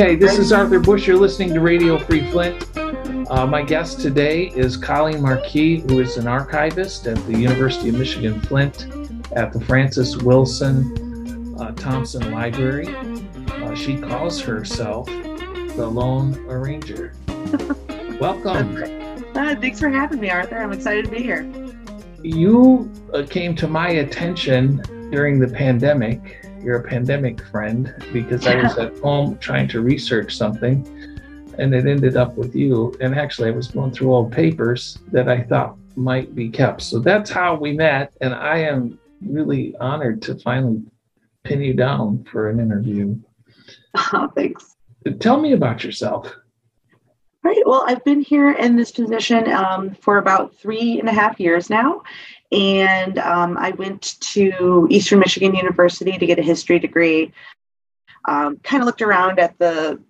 Okay, this is Arthur Busch. You're listening to Radio Free Flint. Uh, my guest today is Colleen Marquis, who is an archivist at the University of Michigan Flint at the Frances Willson uh, Thompson Library. Uh, she calls herself the Lone Arranger. Welcome. Uh, thanks for having me, Arthur. I'm excited to be here. You uh, came to my attention during the pandemic. You're a pandemic friend because I was at home trying to research something and it ended up with you. And actually, I was going through old papers that I thought might be kept. So that's how we met. And I am really honored to finally pin you down for an interview. Oh, thanks. Tell me about yourself. Right. Well, I've been here in this position um, for about three and a half years now. And um, I went to Eastern Michigan University to get a history degree. Um, kind of looked around at the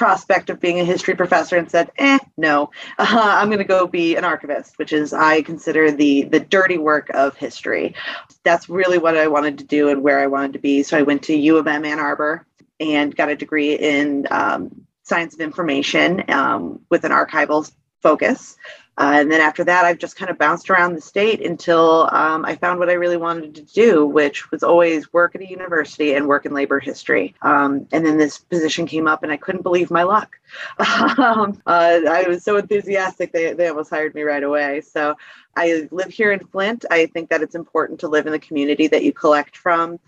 prospect of being a history professor and said, "Eh, no, uh, I'm going to go be an archivist," which is I consider the the dirty work of history. That's really what I wanted to do and where I wanted to be. So I went to U of M Ann Arbor and got a degree in um, science of information um, with an archival focus. Uh, and then after that, I've just kind of bounced around the state until um, I found what I really wanted to do, which was always work at a university and work in labor history. Um, and then this position came up, and I couldn't believe my luck. um, uh, I was so enthusiastic, they, they almost hired me right away. So I live here in Flint. I think that it's important to live in the community that you collect from.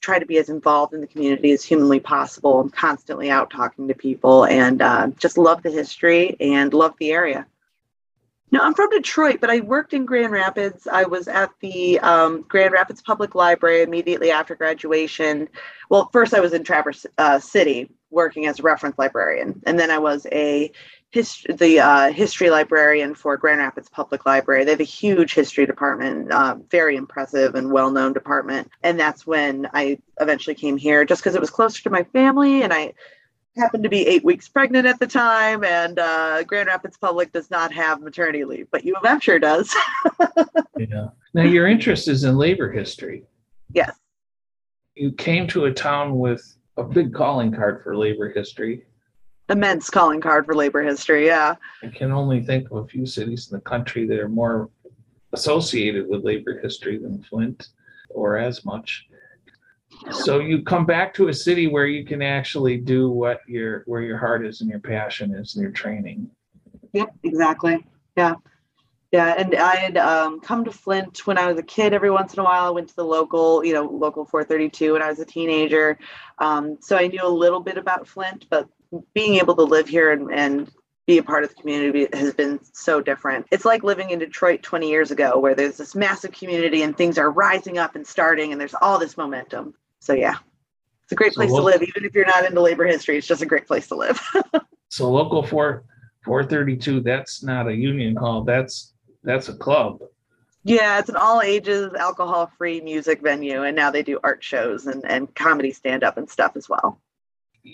Try to be as involved in the community as humanly possible. I'm constantly out talking to people and uh, just love the history and love the area. No, I'm from Detroit, but I worked in Grand Rapids. I was at the um, Grand Rapids Public Library immediately after graduation. Well, first I was in Traverse uh, City working as a reference librarian, and then I was a hist- the uh, history librarian for Grand Rapids Public Library. They have a huge history department, uh, very impressive and well-known department. And that's when I eventually came here, just because it was closer to my family, and I happened to be eight weeks pregnant at the time, and uh, Grand Rapids Public does not have maternity leave, but U of M sure does. yeah. Now, your interest is in labor history. Yes. You came to a town with a big calling card for labor history. Immense calling card for labor history, yeah. I can only think of a few cities in the country that are more associated with labor history than Flint, or as much so you come back to a city where you can actually do what your where your heart is and your passion is and your training. Yep exactly. Yeah. Yeah and i had um, come to flint when i was a kid every once in a while. I went to the local you know local 432 when i was a teenager. Um, so i knew a little bit about flint but being able to live here and, and be a part of the community has been so different. It's like living in Detroit 20 years ago, where there's this massive community and things are rising up and starting, and there's all this momentum. So, yeah, it's a great place to live. Even if you're not into labor history, it's just a great place to live. so, local 4 432, that's not a union hall, that's that's a club. Yeah, it's an all ages, alcohol free music venue. And now they do art shows and, and comedy stand up and stuff as well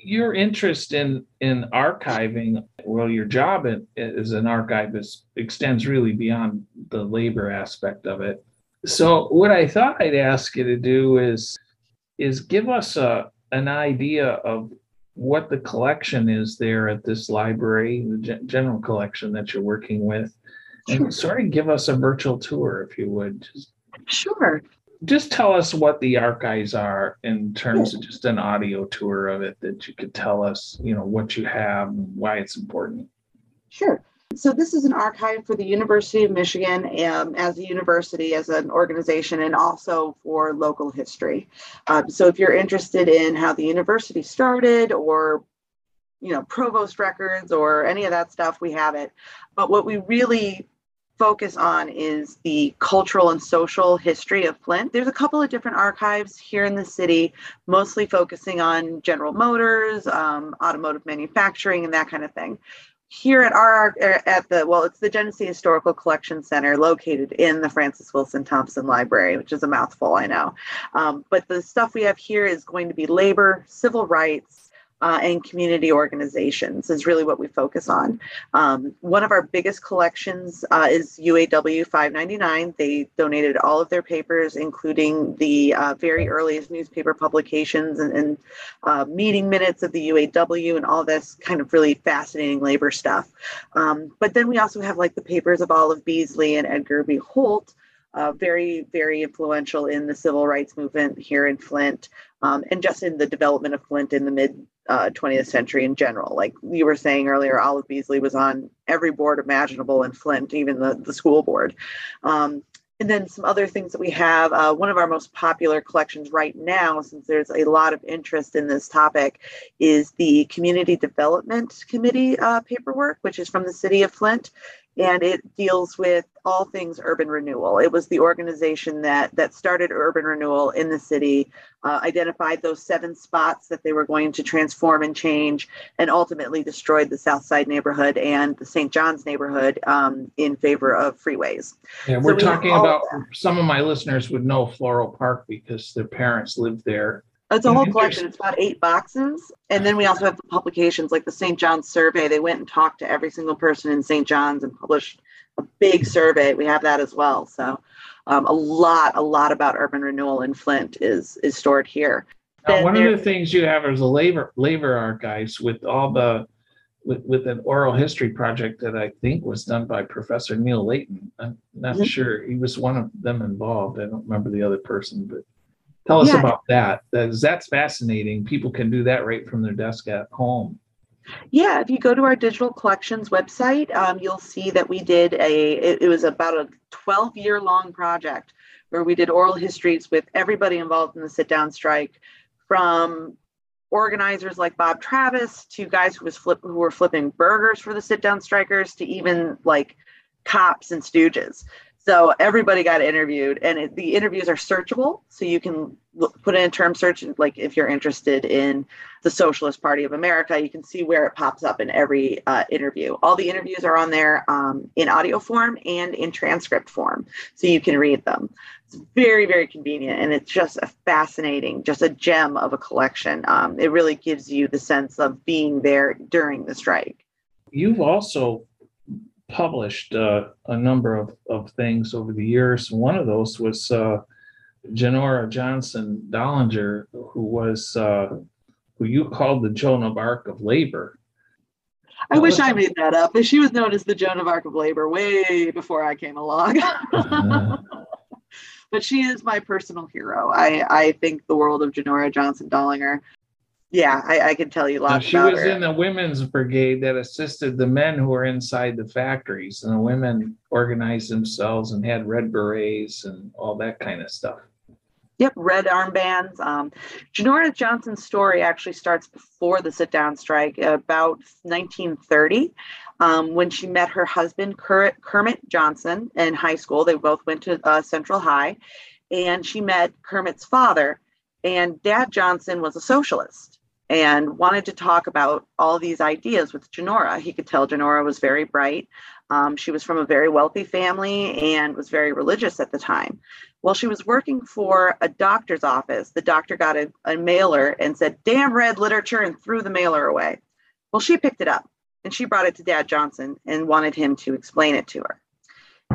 your interest in in archiving well your job as an archivist extends really beyond the labor aspect of it so what i thought i'd ask you to do is is give us a an idea of what the collection is there at this library the general collection that you're working with and sure. sort of give us a virtual tour if you would sure just tell us what the archives are in terms of just an audio tour of it that you could tell us, you know, what you have and why it's important. Sure. So this is an archive for the University of Michigan um, as a university, as an organization, and also for local history. Um, so if you're interested in how the university started or you know provost records or any of that stuff we have it but what we really focus on is the cultural and social history of Flint. There's a couple of different archives here in the city, mostly focusing on General Motors, um, automotive manufacturing, and that kind of thing. Here at our at the well, it's the Genesee Historical Collection Center, located in the Frances Willson Thompson Library, which is a mouthful, I know. Um, but the stuff we have here is going to be labor, civil rights, uh, and community organizations is really what we focus on. Um, one of our biggest collections uh, is UAW 599. They donated all of their papers, including the uh, very earliest newspaper publications and, and uh, meeting minutes of the UAW and all this kind of really fascinating labor stuff. Um, but then we also have like the papers of Olive Beasley and Edgar B. Holt. Uh, very, very influential in the civil rights movement here in Flint um, and just in the development of Flint in the mid uh, 20th century in general. Like you were saying earlier, Olive Beasley was on every board imaginable in Flint, even the, the school board. Um, and then some other things that we have. Uh, one of our most popular collections right now, since there's a lot of interest in this topic, is the Community Development Committee uh, paperwork, which is from the city of Flint and it deals with all things urban renewal. It was the organization that that started urban renewal in the city, uh, identified those seven spots that they were going to transform and change, and ultimately destroyed the South Side neighborhood and the St. John's neighborhood um, in favor of freeways. Yeah, we're so we talking about. Some of my listeners would know Floral Park because their parents lived there it's a whole collection. It's about eight boxes. And then we also have the publications like the St. John's survey. They went and talked to every single person in St. John's and published a big survey. We have that as well. So um, a lot, a lot about urban renewal in Flint is is stored here. Now, one of the things you have is a labor labor archives with all the with, with an oral history project that I think was done by Professor Neil Leighton. I'm not mm-hmm. sure he was one of them involved. I don't remember the other person, but Tell us yeah. about that. That's, that's fascinating. People can do that right from their desk at home. Yeah, if you go to our digital collections website, um, you'll see that we did a, it, it was about a 12 year long project where we did oral histories with everybody involved in the sit down strike from organizers like Bob Travis to guys who was flip who were flipping burgers for the sit down strikers to even like cops and stooges. So everybody got interviewed, and it, the interviews are searchable. So you can look, put in a term search, like if you're interested in the Socialist Party of America, you can see where it pops up in every uh, interview. All the interviews are on there um, in audio form and in transcript form, so you can read them. It's very, very convenient, and it's just a fascinating, just a gem of a collection. Um, it really gives you the sense of being there during the strike. You've also published uh, a number of, of things over the years. One of those was uh, Genora Johnson Dollinger, who was uh, who you called the Joan of Arc of labor. I wish I made that up. but She was known as the Joan of Arc of labor way before I came along. uh-huh. But she is my personal hero. I, I think the world of Genora Johnson Dollinger yeah, I, I can tell you lots. So she was her. in the women's brigade that assisted the men who were inside the factories, and the women organized themselves and had red berets and all that kind of stuff. Yep, red armbands. Um, Genora Johnson's story actually starts before the sit down strike, about 1930, um, when she met her husband, Kermit Johnson, in high school. They both went to uh, Central High, and she met Kermit's father. And Dad Johnson was a socialist and wanted to talk about all these ideas with Genora. He could tell Genora was very bright. Um, she was from a very wealthy family and was very religious at the time. While she was working for a doctor's office, the doctor got a, a mailer and said, Damn red literature, and threw the mailer away. Well, she picked it up and she brought it to Dad Johnson and wanted him to explain it to her.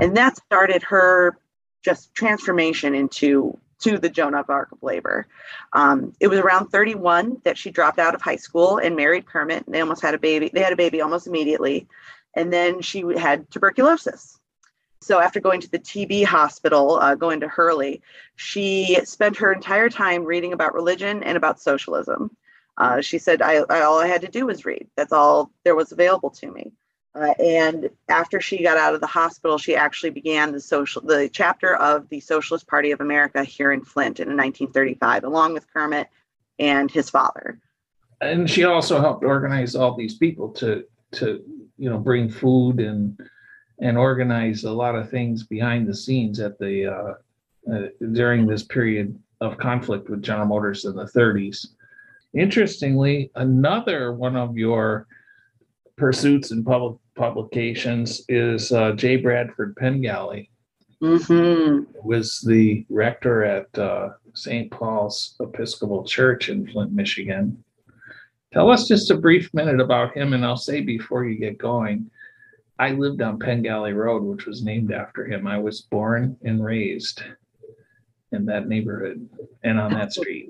And that started her just transformation into to the Joan of Arc of labor. Um, it was around 31 that she dropped out of high school and married Kermit. They almost had a baby. They had a baby almost immediately. And then she had tuberculosis. So after going to the TB hospital, uh, going to Hurley, she spent her entire time reading about religion and about socialism. Uh, she said, I, I, all I had to do was read. That's all there was available to me. Uh, and after she got out of the hospital, she actually began the social the chapter of the Socialist Party of America here in Flint in 1935, along with Kermit and his father. And she also helped organize all these people to to you know bring food and and organize a lot of things behind the scenes at the uh, uh, during this period of conflict with General Motors in the 30s. Interestingly, another one of your pursuits and public publications is uh, J. Bradford Pengelly. Mm-hmm. Was the rector at uh, St. Paul's Episcopal Church in Flint, Michigan. Tell us just a brief minute about him, and I'll say before you get going, I lived on Pengelly Road, which was named after him. I was born and raised in that neighborhood and on that street.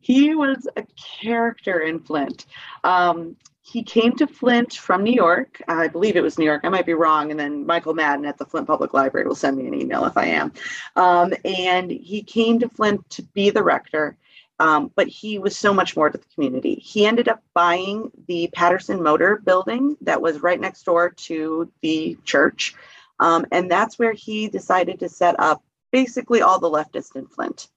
He was a character in Flint. Um, he came to Flint from New York. I believe it was New York. I might be wrong. And then Michael Madden at the Flint Public Library will send me an email if I am. Um, and he came to Flint to be the rector. Um, but he was so much more to the community. He ended up buying the Patterson Motor building that was right next door to the church. Um, and that's where he decided to set up basically all the leftists in Flint.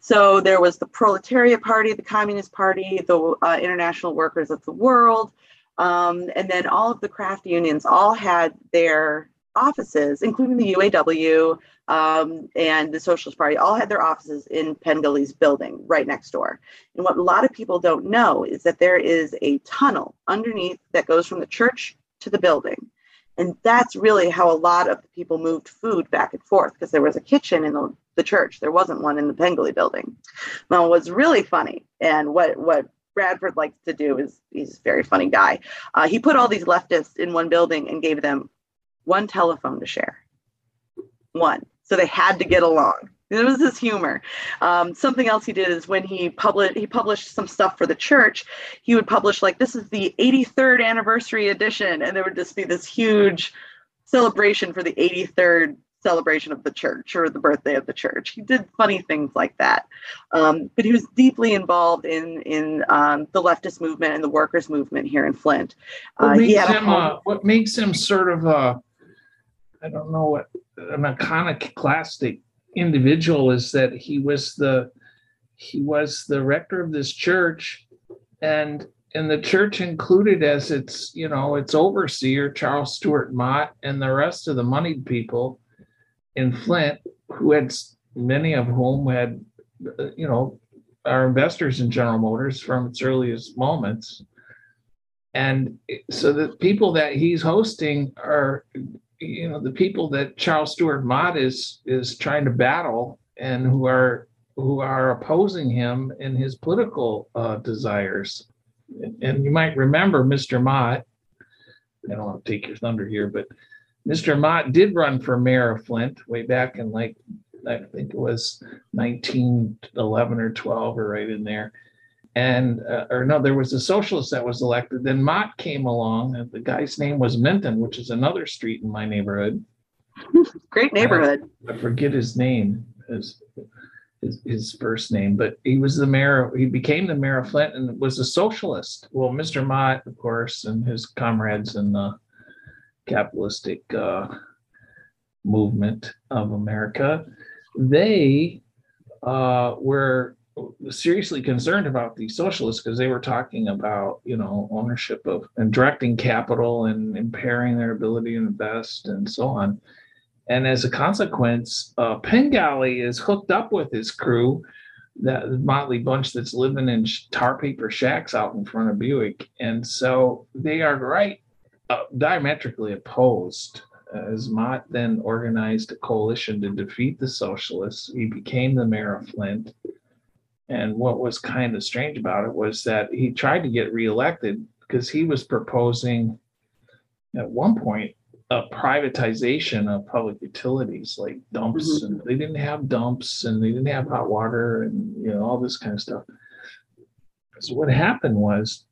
So there was the Proletariat Party, the Communist Party, the uh, International Workers of the World, um, and then all of the craft unions all had their offices, including the UAW um, and the Socialist Party, all had their offices in Pengelly's building right next door. And what a lot of people don't know is that there is a tunnel underneath that goes from the church to the building. And that's really how a lot of the people moved food back and forth because there was a kitchen in the, the church. There wasn't one in the Pengelly building. Now, what's really funny and what, what Bradford likes to do is he's a very funny guy. Uh, he put all these leftists in one building and gave them one telephone to share. One. So they had to get along. It was his humor. Um, something else he did is when he published he published some stuff for the church, he would publish like this is the 83rd anniversary edition, and there would just be this huge celebration for the 83rd celebration of the church or the birthday of the church. He did funny things like that, um, but he was deeply involved in in um, the leftist movement and the workers movement here in Flint. Uh, what, makes him, uh, what makes him sort of a I don't know what an iconoclastic individual is that he was the he was the rector of this church and and the church included as its you know its overseer charles stewart mott and the rest of the moneyed people in flint who had many of whom had you know are investors in general motors from its earliest moments and so the people that he's hosting are you know the people that Charles Stewart Mott is is trying to battle and who are who are opposing him in his political uh, desires. And you might remember Mr. Mott. I don't want to take your thunder here, but Mr. Mott did run for mayor of Flint way back in like I think it was 1911 or 12 or right in there and uh, or no, there was a socialist that was elected. Then Mott came along, and the guy's name was Menton, which is another street in my neighborhood. Great neighborhood. I, I forget his name, his, his, his first name, but he was the mayor. He became the mayor of Flint and was a socialist. Well, Mr. Mott, of course, and his comrades in the capitalistic uh, movement of America, they uh, were seriously concerned about these socialists because they were talking about you know ownership of and directing capital and impairing their ability to invest and so on. And as a consequence uh, Pengelly is hooked up with his crew that motley bunch that's living in tar paper shacks out in front of buick. And so they are right uh, diametrically opposed as Mott then organized a coalition to defeat the socialists, he became the mayor of Flint. And what was kind of strange about it was that he tried to get reelected because he was proposing at one point a privatization of public utilities like dumps mm-hmm. and they didn't have dumps and they didn't have hot water and you know all this kind of stuff. So what happened was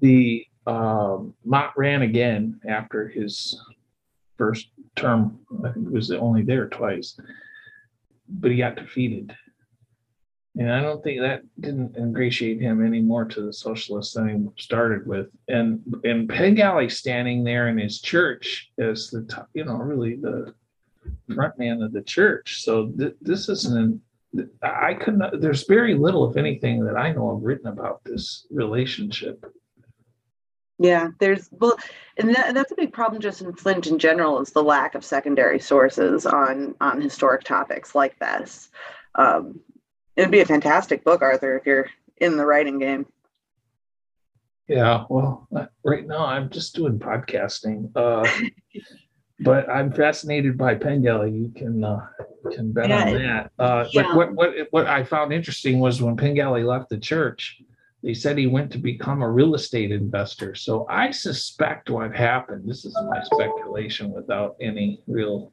the um, Mott ran again after his first term i think it was only there twice but he got defeated and I don't think that didn't ingratiate him any more to the socialists than he started with. And and Pengelly standing there in his church as the top, you know, really the front man of the church. So th- this isn't. I couldn't. There's very little, if anything, that I know of written about this relationship. Yeah, there's well, and that, that's a big problem just in Flint in general is the lack of secondary sources on on historic topics like this. Um, It'd be a fantastic book, Arthur, if you're in the writing game. Yeah, well, uh, right now I'm just doing podcasting, uh, but I'm fascinated by Galley. You can uh, can bet yeah, on that. Uh, yeah. But what what what I found interesting was when Pengelly left the church, they said he went to become a real estate investor. So I suspect what happened. This is my speculation without any real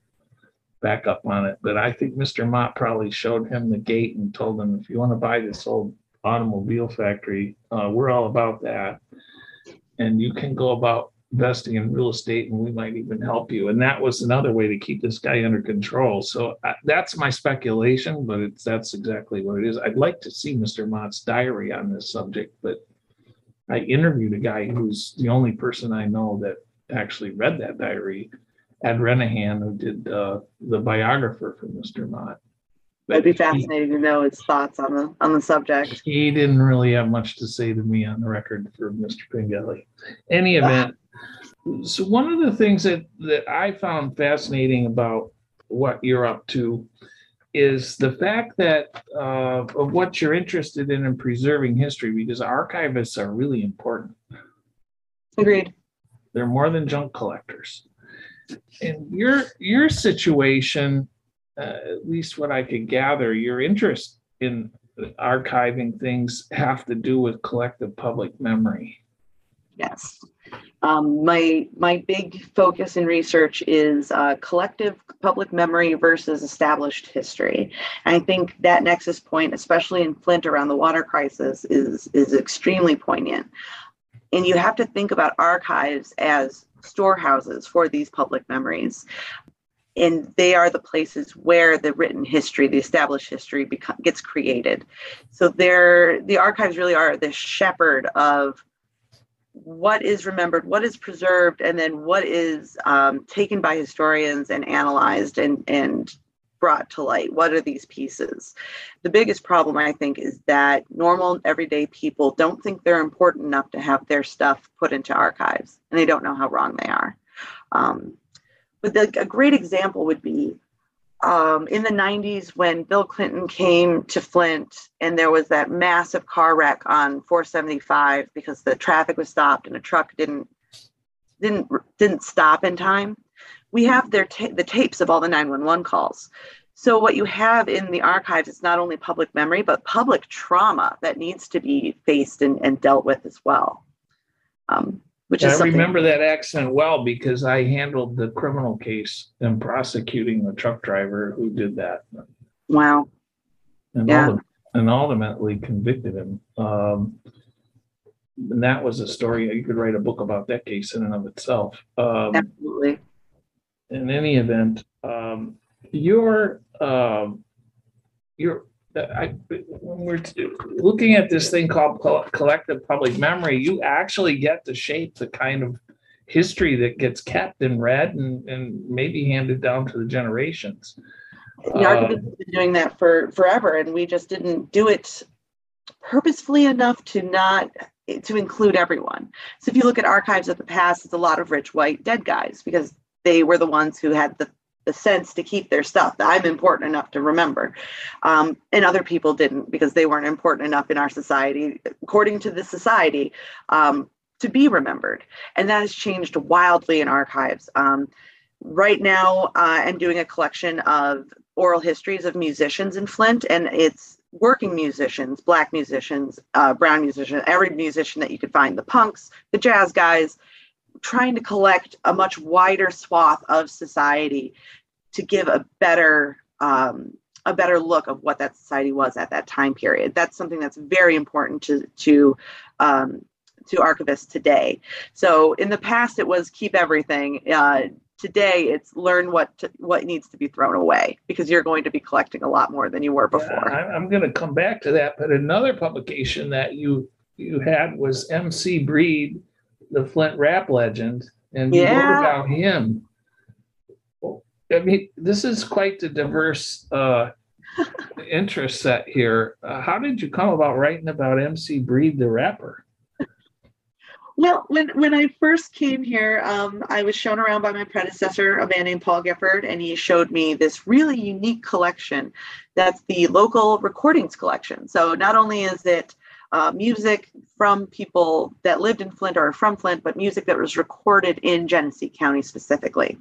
backup on it. But I think Mr. Mott probably showed him the gate and told him, if you want to buy this old automobile factory, uh, we're all about that. And you can go about investing in real estate and we might even help you. And that was another way to keep this guy under control. So uh, that's my speculation, but it's that's exactly what it is. I'd like to see Mr. Mott's diary on this subject, but I interviewed a guy who's the only person I know that actually read that diary, Ed Renahan, who did uh, the biographer for Mr. Mott. It'd be fascinating to know his thoughts on the on the subject. He didn't really have much to say to me on the record for Mr. Pengelly. Any event, so one of the things that that I found fascinating about what you're up to is the fact that uh, of what you're interested in in preserving history because archivists are really important. Agreed. They're more than junk collectors. In your your situation, uh, at least what I could gather, your interest in archiving things have to do with collective public memory. Yes. Um, my my big focus in research is uh, collective public memory versus established history. And I think that nexus point, especially in Flint around the water crisis, is is extremely poignant. And you have to think about archives as storehouses for these public memories. And they are the places where the written history, the established history, becomes, gets created. So they're the archives really are the shepherd of what is remembered, what is preserved, and then what is um, taken by historians and analyzed and, and brought to light. What are these pieces? The biggest problem, I think, is that normal, everyday people don't think they're important enough to have their stuff put into archives, and they don't know how wrong they are. Um, but the, a great example would be um, in the 90s when Bill Clinton came to Flint and there was that massive car wreck on 475 because the traffic was stopped and a truck didn't didn't didn't stop in time. We have their ta- the tapes of all the 911 calls. So what you have in the archives is not only public memory but public trauma that needs to be faced and, and dealt with as well. Um, which is I remember that accident well because I handled the criminal case in prosecuting the truck driver who did that. Wow. And, yeah. ultimately, and ultimately convicted him. Um, and that was a story you could write a book about that case in and of itself. Um, Absolutely. In any event, um, your um, your I, when we're looking at this thing called collective public memory, you actually get to shape the kind of history that gets kept and read and, and maybe handed down to the generations. The archivists uh, have been doing that for forever, and we just didn't do it purposefully enough to not to include everyone. So if you look at archives of the past, it's a lot of rich white dead guys because they were the ones who had the the sense to keep their stuff. That I'm important enough to remember. Um, and other people didn't because they weren't important enough in our society, according to the society, um, to be remembered. And that has changed wildly in archives. Um, right now, uh, I'm doing a collection of oral histories of musicians in Flint, and it's working musicians, black musicians, uh, brown musicians, every musician that you could find, the punks, the jazz guys, trying to collect a much wider swath of society to give a better um, a better look of what that society was at that time period. That's something that's very important to to um, to archivists today. So in the past, it was keep everything. Uh, today, it's learn what to, what needs to be thrown away because you're going to be collecting a lot more than you were before. Yeah, I'm going to come back to that, but another publication that you you had was MC Breed, the Flint rap legend, and you yeah. wrote about him. I mean, this is quite the diverse uh, interest set here. Uh, how did you come about writing about MC Breed the rapper? Well, when, when I first came here, um, I was shown around by my predecessor, a man named Paul Gifford, and he showed me this really unique collection that's the local recordings collection. So not only is it uh, music from people that lived in Flint or from Flint, but music that was recorded in Genesee County specifically.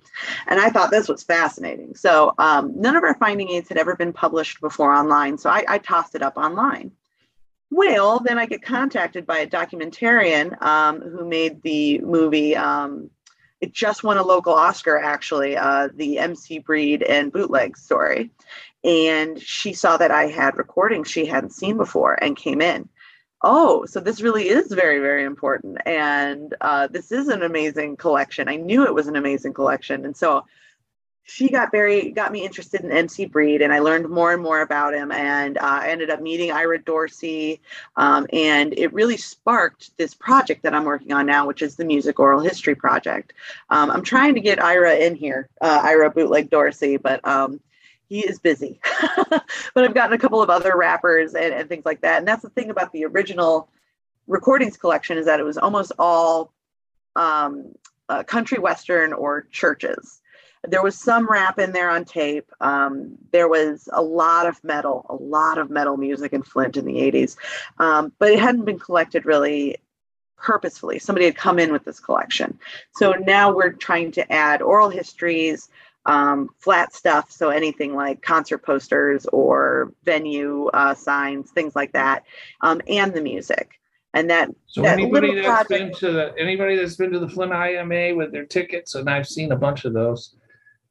And I thought this was fascinating. So um, none of our finding aids had ever been published before online. So I, I tossed it up online. well, then I get contacted by a documentarian um, who made the movie. Um, it just won a local Oscar, actually, uh, the MC Breed and Bootleg story. And she saw that I had recordings she hadn't seen before and came in. Oh, so this really is very, very important. And uh, this is an amazing collection. I knew it was an amazing collection. And so she got very got me interested in MC Breed, and I learned more and more about him. And uh, I ended up meeting Ira Dorsey, um, and it really sparked this project that I'm working on now, which is the Music Oral History Project. Um, I'm trying to get Ira in here, uh, Ira Bootleg Dorsey, but um, he is busy. but I've gotten a couple of other rappers and, and things like that. And that's the thing about the original recordings collection is that it was almost all um, uh, country western or churches there was some rap in there on tape. Um, there was a lot of metal, a lot of metal music in Flint in the 80s, um, but it hadn't been collected really purposefully. Somebody had come in with this collection. So now we're trying to add oral histories, um, flat stuff, so anything like concert posters or venue uh, signs, things like that, um, and the music. And that so that anybody that's project, been to the anybody that's been to the Flint IMA with their tickets, and I've seen a bunch of those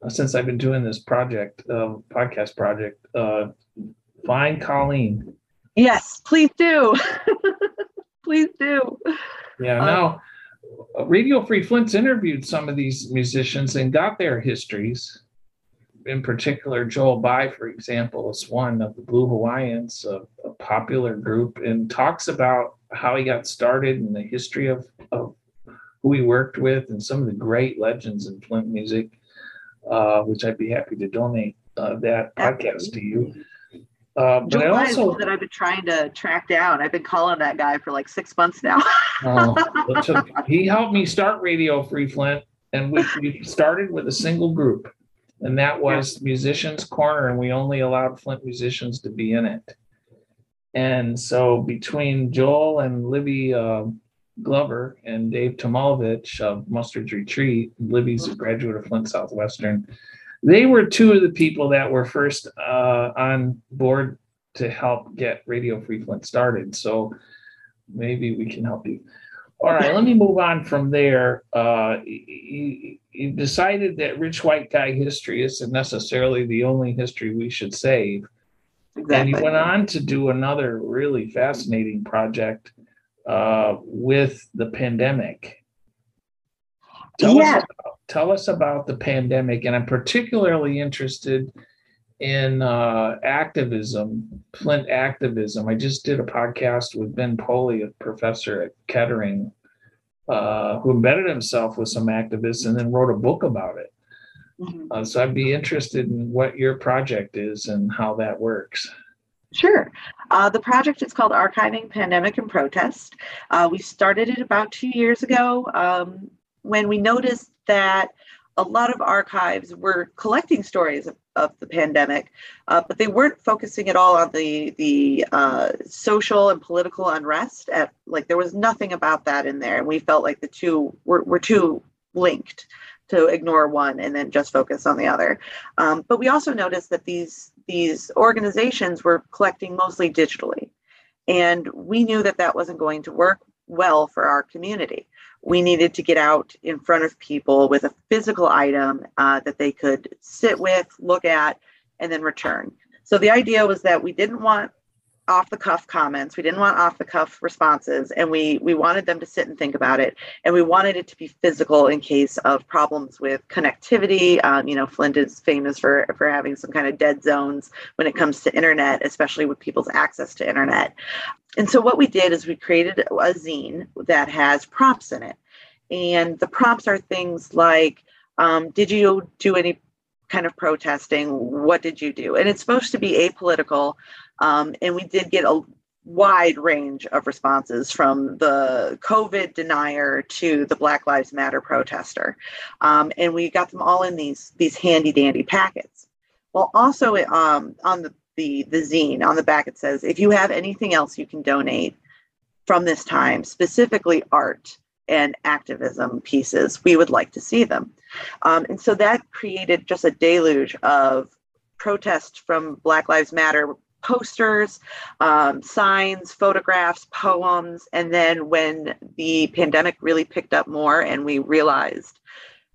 uh, since I've been doing this project, uh, podcast project, uh, find Colleen. Yes, please do. please do. Yeah, um, now Radio Free Flint's interviewed some of these musicians and got their histories. In particular, Joel By, for example, is one of the Blue Hawaiians, a, a popular group, and talks about how he got started and the history of, of who he worked with and some of the great legends in Flint music uh, which I'd be happy to donate uh, that podcast to you. Uh, but I also that I've been trying to track down. I've been calling that guy for like six months now. uh, he helped me start Radio Free Flint, and we, we started with a single group, and that was Musicians Corner, and we only allowed Flint musicians to be in it. And so between Joel and Libby uh, Glover and Dave Tamulevich of Mustard's Retreat. Libby's a graduate of Flint Southwestern. They were two of the people that were first uh, on board to help get Radio Free Flint started. So maybe we can help you. All right, let me move on from there. Uh, you, you decided that rich white guy history isn't necessarily the only history we should save. Exactly. And you went on to do another really fascinating project uh, with the pandemic. Tell, yeah. Tell us about the pandemic, and I'm particularly interested in uh, activism, Flint activism. I just did a podcast with Ben Pauli, a professor at Kettering, uh, who embedded himself with some activists and then wrote a book about it. Mm-hmm. Uh, so I'd be interested in what your project is and how that works. Sure. Uh, the project is called Archiving Pandemic and Protest. Uh, we started it about two years ago um, when we noticed that a lot of archives were collecting stories of, of the pandemic, uh, but they weren't focusing at all on the the uh, social and political unrest. At like there was nothing about that in there, and we felt like the two were, were too linked to ignore one and then just focus on the other. Um, but we also noticed that these these organizations were collecting mostly digitally, and we knew that that wasn't going to work well for our community. We needed to get out in front of people with a physical item uh, that they could sit with, look at, and then return. So the idea was that we didn't want off the cuff comments. We didn't want off the cuff responses, and we we wanted them to sit and think about it. And we wanted it to be physical in case of problems with connectivity. Um, you know, Flint is famous for for having some kind of dead zones when it comes to internet, especially with people's access to internet. And so what we did is we created a zine that has prompts in it, and the prompts are things like, um, "Did you do any?" kind of protesting what did you do and it's supposed to be apolitical um, and we did get a wide range of responses from the COVID denier to the Black Lives Matter protester. Um, and we got them all in these, these handy dandy packets. Well, also um, on the, the, the zine, on the back, it says, if you have anything else you can donate from this time, specifically art and activism pieces, we would like to see them. Um, and so that created just a deluge of protest from Black Lives Matter posters, um, signs, photographs, poems. And then when the pandemic really picked up more and we realized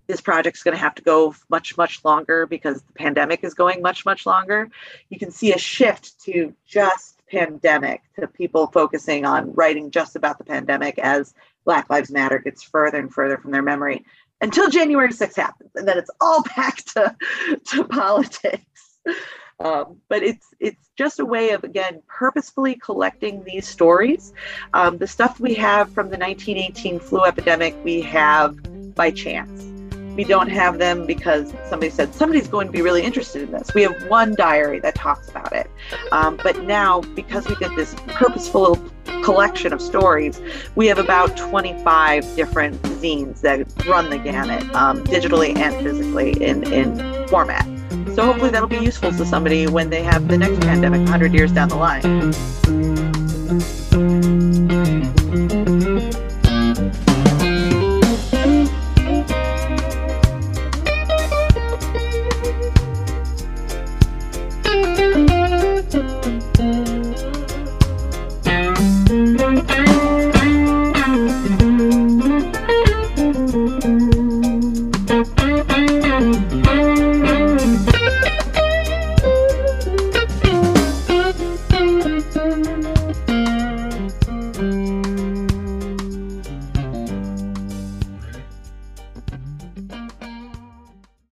this project's going to have to go much, much longer because the pandemic is going much, much longer, you can see a shift to just pandemic, to people focusing on writing just about the pandemic as Black Lives Matter gets further and further from their memory until January 6th happens. And then it's all back to, to politics. Um, but it's it's just a way of again purposefully collecting these stories. Um, the stuff we have from the 1918 flu epidemic, we have by chance. We don't have them because somebody said somebody's going to be really interested in this. We have one diary that talks about it. Um, but now, because we did this purposeful collection of stories, we have about 25 different zines that run the gamut, um, digitally and physically in, in format. So hopefully that'll be useful to somebody when they have the next pandemic 100 years down the line.